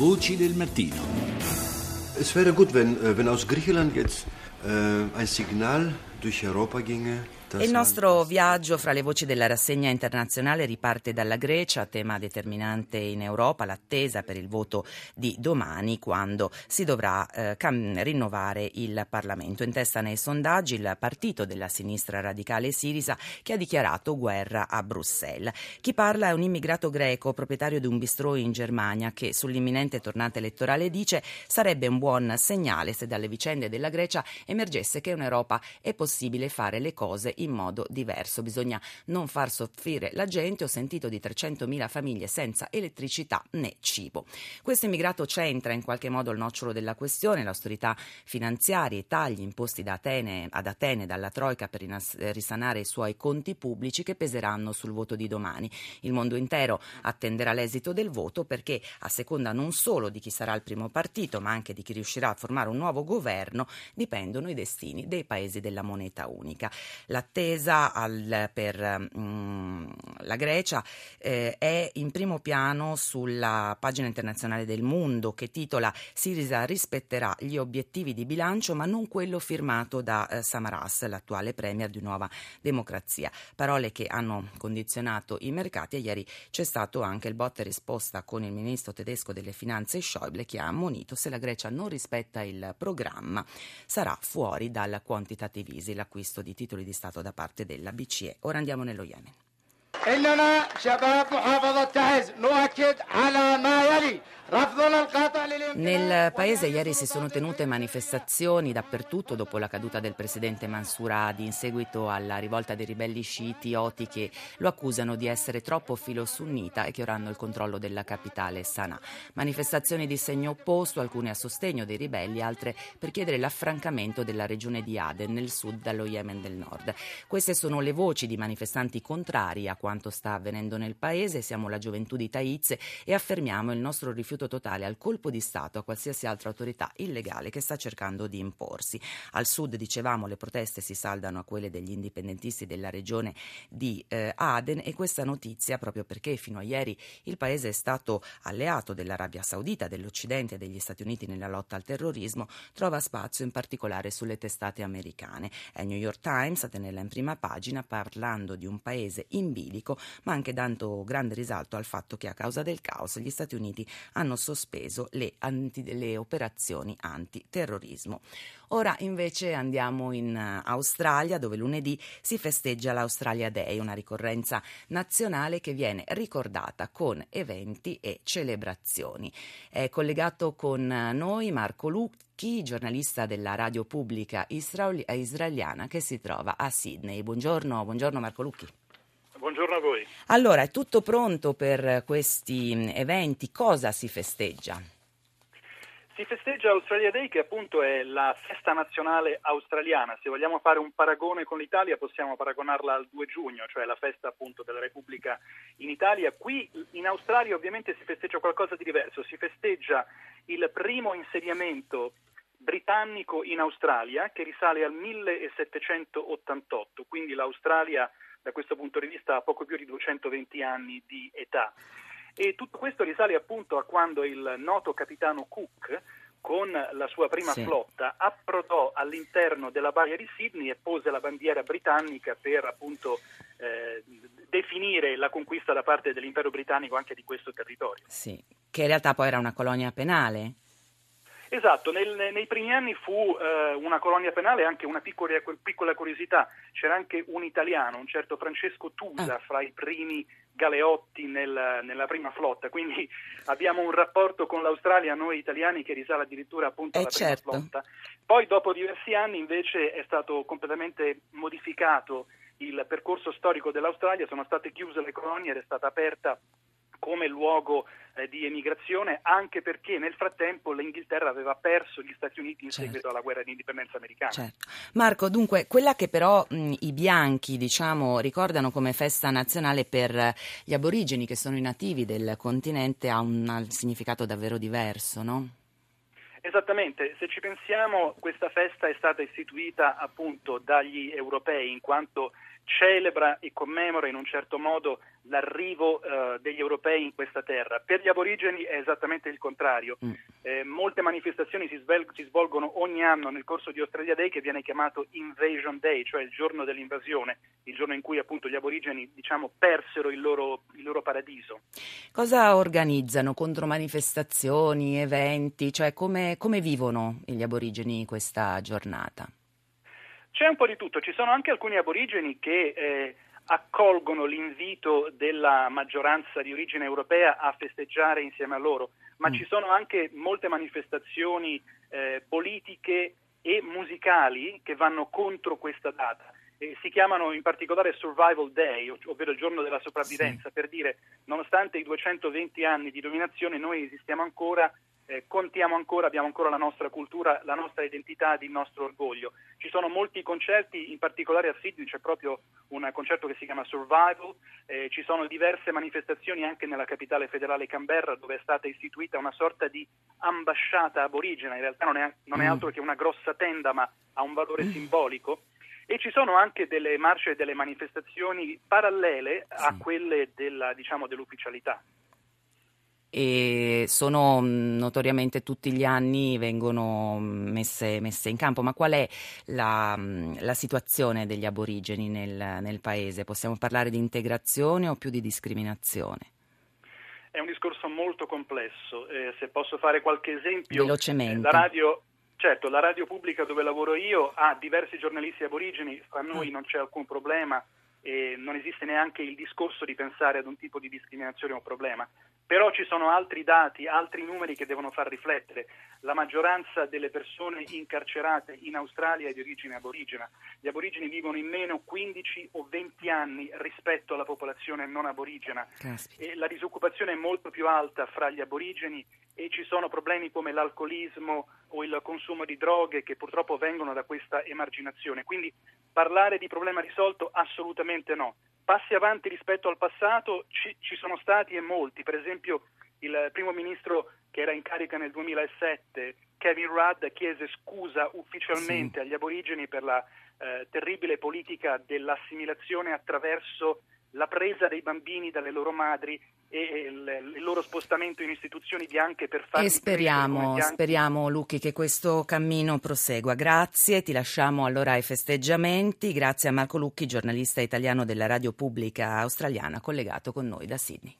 Voci del mattino. Es wäre gut, wenn, äh, wenn aus Griechenland jetzt äh, ein Signal durch Europa ginge. Il nostro viaggio fra le voci della rassegna internazionale riparte dalla Grecia, tema determinante in Europa, l'attesa per il voto di domani quando si dovrà eh, cam- rinnovare il Parlamento. In testa nei sondaggi il partito della sinistra radicale Sirisa che ha dichiarato guerra a Bruxelles. Chi parla è un immigrato greco proprietario di un bistrò in Germania che sull'imminente tornata elettorale dice sarebbe un buon segnale se dalle vicende della Grecia emergesse che in Europa è possibile fare le cose in modo diverso. Bisogna non far soffrire la gente. Ho sentito di 300.000 famiglie senza elettricità né cibo. Questo immigrato centra in qualche modo il nocciolo della questione, l'austerità finanziaria, i tagli imposti da Atene, ad Atene dalla Troica per risanare i suoi conti pubblici che peseranno sul voto di domani. Il mondo intero attenderà l'esito del voto perché a seconda non solo di chi sarà il primo partito, ma anche di chi riuscirà a formare un nuovo governo, dipendono i destini dei paesi della moneta unica. L'attesa al, per um, la Grecia eh, è in primo piano sulla pagina internazionale del Mondo che titola Sirisa rispetterà gli obiettivi di bilancio ma non quello firmato da eh, Samaras, l'attuale premier di Nuova Democrazia. Parole che hanno condizionato i mercati e ieri c'è stato anche il botte risposta con il ministro tedesco delle finanze Schäuble che ha ammonito se la Grecia non rispetta il programma sarà fuori dal quantitative easy, l'acquisto di titoli di Stato da parte della BCE. Ora andiamo nello Yemen. Nel paese ieri si sono tenute manifestazioni dappertutto dopo la caduta del presidente Mansour Hadi in seguito alla rivolta dei ribelli sciiti Oti che lo accusano di essere troppo filosunnita e che ora hanno il controllo della capitale Sanaa. Manifestazioni di segno opposto, alcune a sostegno dei ribelli, altre per chiedere l'affrancamento della regione di Aden nel sud dallo Yemen del nord. Queste sono le voci di manifestanti contrari a quanto sta avvenendo nel paese. Siamo la gioventù di Taiz e affermiamo il nostro rifiuto rifiuto totale al colpo di Stato a qualsiasi altra autorità illegale che sta cercando di imporsi. Al sud, dicevamo, le proteste si saldano a quelle degli indipendentisti della regione di eh, Aden e questa notizia, proprio perché fino a ieri il paese è stato alleato dell'Arabia Saudita, dell'Occidente e degli Stati Uniti nella lotta al terrorismo, trova spazio in particolare sulle testate americane. È New York Times a tenerla in prima pagina parlando di un paese in bilico, ma anche dando grande risalto al fatto che a causa del caos gli Stati Uniti hanno hanno sospeso le, anti, le operazioni antiterrorismo. Ora invece andiamo in eh, Australia dove lunedì si festeggia l'Australia Day, una ricorrenza nazionale che viene ricordata con eventi e celebrazioni. È collegato con noi Marco Lucchi, giornalista della radio pubblica israeliana che si trova a Sydney. Buongiorno, buongiorno Marco Lucchi. Buongiorno a voi. Allora, è tutto pronto per questi eventi? Cosa si festeggia? Si festeggia Australia Day che appunto è la festa nazionale australiana. Se vogliamo fare un paragone con l'Italia possiamo paragonarla al 2 giugno, cioè la festa appunto della Repubblica in Italia. Qui in Australia ovviamente si festeggia qualcosa di diverso, si festeggia il primo insediamento britannico in Australia che risale al 1788, quindi l'Australia da questo punto di vista ha poco più di 220 anni di età. E tutto questo risale appunto a quando il noto capitano Cook con la sua prima sì. flotta approdò all'interno della baia di Sydney e pose la bandiera britannica per appunto eh, definire la conquista da parte dell'impero britannico anche di questo territorio. Sì, che in realtà poi era una colonia penale. Esatto, nel, nei primi anni fu eh, una colonia penale anche una piccola, piccola, curiosità, c'era anche un italiano, un certo Francesco Tusa, ah. fra i primi galeotti nel, nella prima flotta, quindi abbiamo un rapporto con l'Australia, noi italiani, che risale addirittura appunto eh alla certo. prima flotta. Poi dopo diversi anni invece è stato completamente modificato il percorso storico dell'Australia, sono state chiuse le colonie ed è stata aperta come luogo eh, di emigrazione, anche perché nel frattempo l'Inghilterra aveva perso gli Stati Uniti in certo. seguito alla guerra di indipendenza americana. Certo. Marco, dunque, quella che però mh, i bianchi diciamo, ricordano come festa nazionale per gli aborigeni, che sono i nativi del continente, ha un, ha un significato davvero diverso, no? Esattamente, se ci pensiamo questa festa è stata istituita appunto dagli europei in quanto celebra e commemora in un certo modo l'arrivo eh, degli europei in questa terra. Per gli aborigeni è esattamente il contrario. Mm. Eh, molte manifestazioni si, svel- si, svolgono ogni anno nel corso di Australia Day che viene chiamato Invasion Day, cioè il giorno dell'invasione, il giorno in cui appunto gli aborigeni diciamo, persero il loro, il loro paradiso. Cosa organizzano? Contromanifestazioni, eventi? Cioè come, come vivono gli aborigeni questa giornata? C'è un po' di tutto, ci sono anche alcuni aborigeni che eh, accolgono l'invito della maggioranza di origine europea a festeggiare insieme a loro, ma mm. ci sono anche molte manifestazioni eh, politiche e musicali che vanno contro questa data. Eh, si chiamano in particolare Survival Day, ovvero il giorno della sopravvivenza, sì. per dire nonostante i 220 anni di dominazione noi esistiamo ancora eh, contiamo ancora, abbiamo ancora la nostra cultura, la nostra identità ed il nostro orgoglio. Ci sono molti concerti, in particolare a Sydney c'è proprio un concerto che si chiama Survival, eh, ci sono diverse manifestazioni anche nella capitale federale Canberra dove è stata istituita una sorta di ambasciata aborigena, in realtà non è, non è mm. altro che una grossa tenda ma ha un valore mm. simbolico. E ci sono anche delle marce e delle manifestazioni parallele a quelle della, diciamo, dell'ufficialità e sono mm, notoriamente tutti gli anni vengono messe, messe in campo, ma qual è la, mm, la situazione degli aborigeni nel, nel, paese? Possiamo parlare di integrazione o più di discriminazione? È un discorso molto complesso, eh, se posso fare qualche esempio. Velocemente. la radio, certo, la radio pubblica dove lavoro io ha diversi giornalisti aborigeni, fra noi non c'è alcun problema e non esiste neanche il discorso di pensare ad un tipo di discriminazione o problema. Però ci sono altri dati, altri numeri che devono far riflettere. La maggioranza delle persone incarcerate in Australia è di origine aborigena. Gli aborigeni vivono in meno 15 o 20 anni rispetto alla popolazione non aborigena. la disoccupazione è molto più alta fra gli aborigeni e ci sono problemi come l'alcolismo o il consumo di droghe che purtroppo vengono da questa emarginazione. Quindi parlare di problema risolto assolutamente no. Passi avanti rispetto al passato ci, ci sono stati e molti, per esempio il primo ministro che era in carica nel 2007, Kevin Rudd, chiese scusa ufficialmente sì. agli aborigeni per la eh, terribile politica dell'assimilazione attraverso la presa dei bambini dalle loro madri e il, il loro spostamento in istituzioni bianche per farli E speriamo, speriamo Lucchi che questo cammino prosegua. Grazie, ti lasciamo allora ai festeggiamenti. Grazie a Marco Lucchi, giornalista italiano della radio pubblica australiana, collegato con noi da Sydney.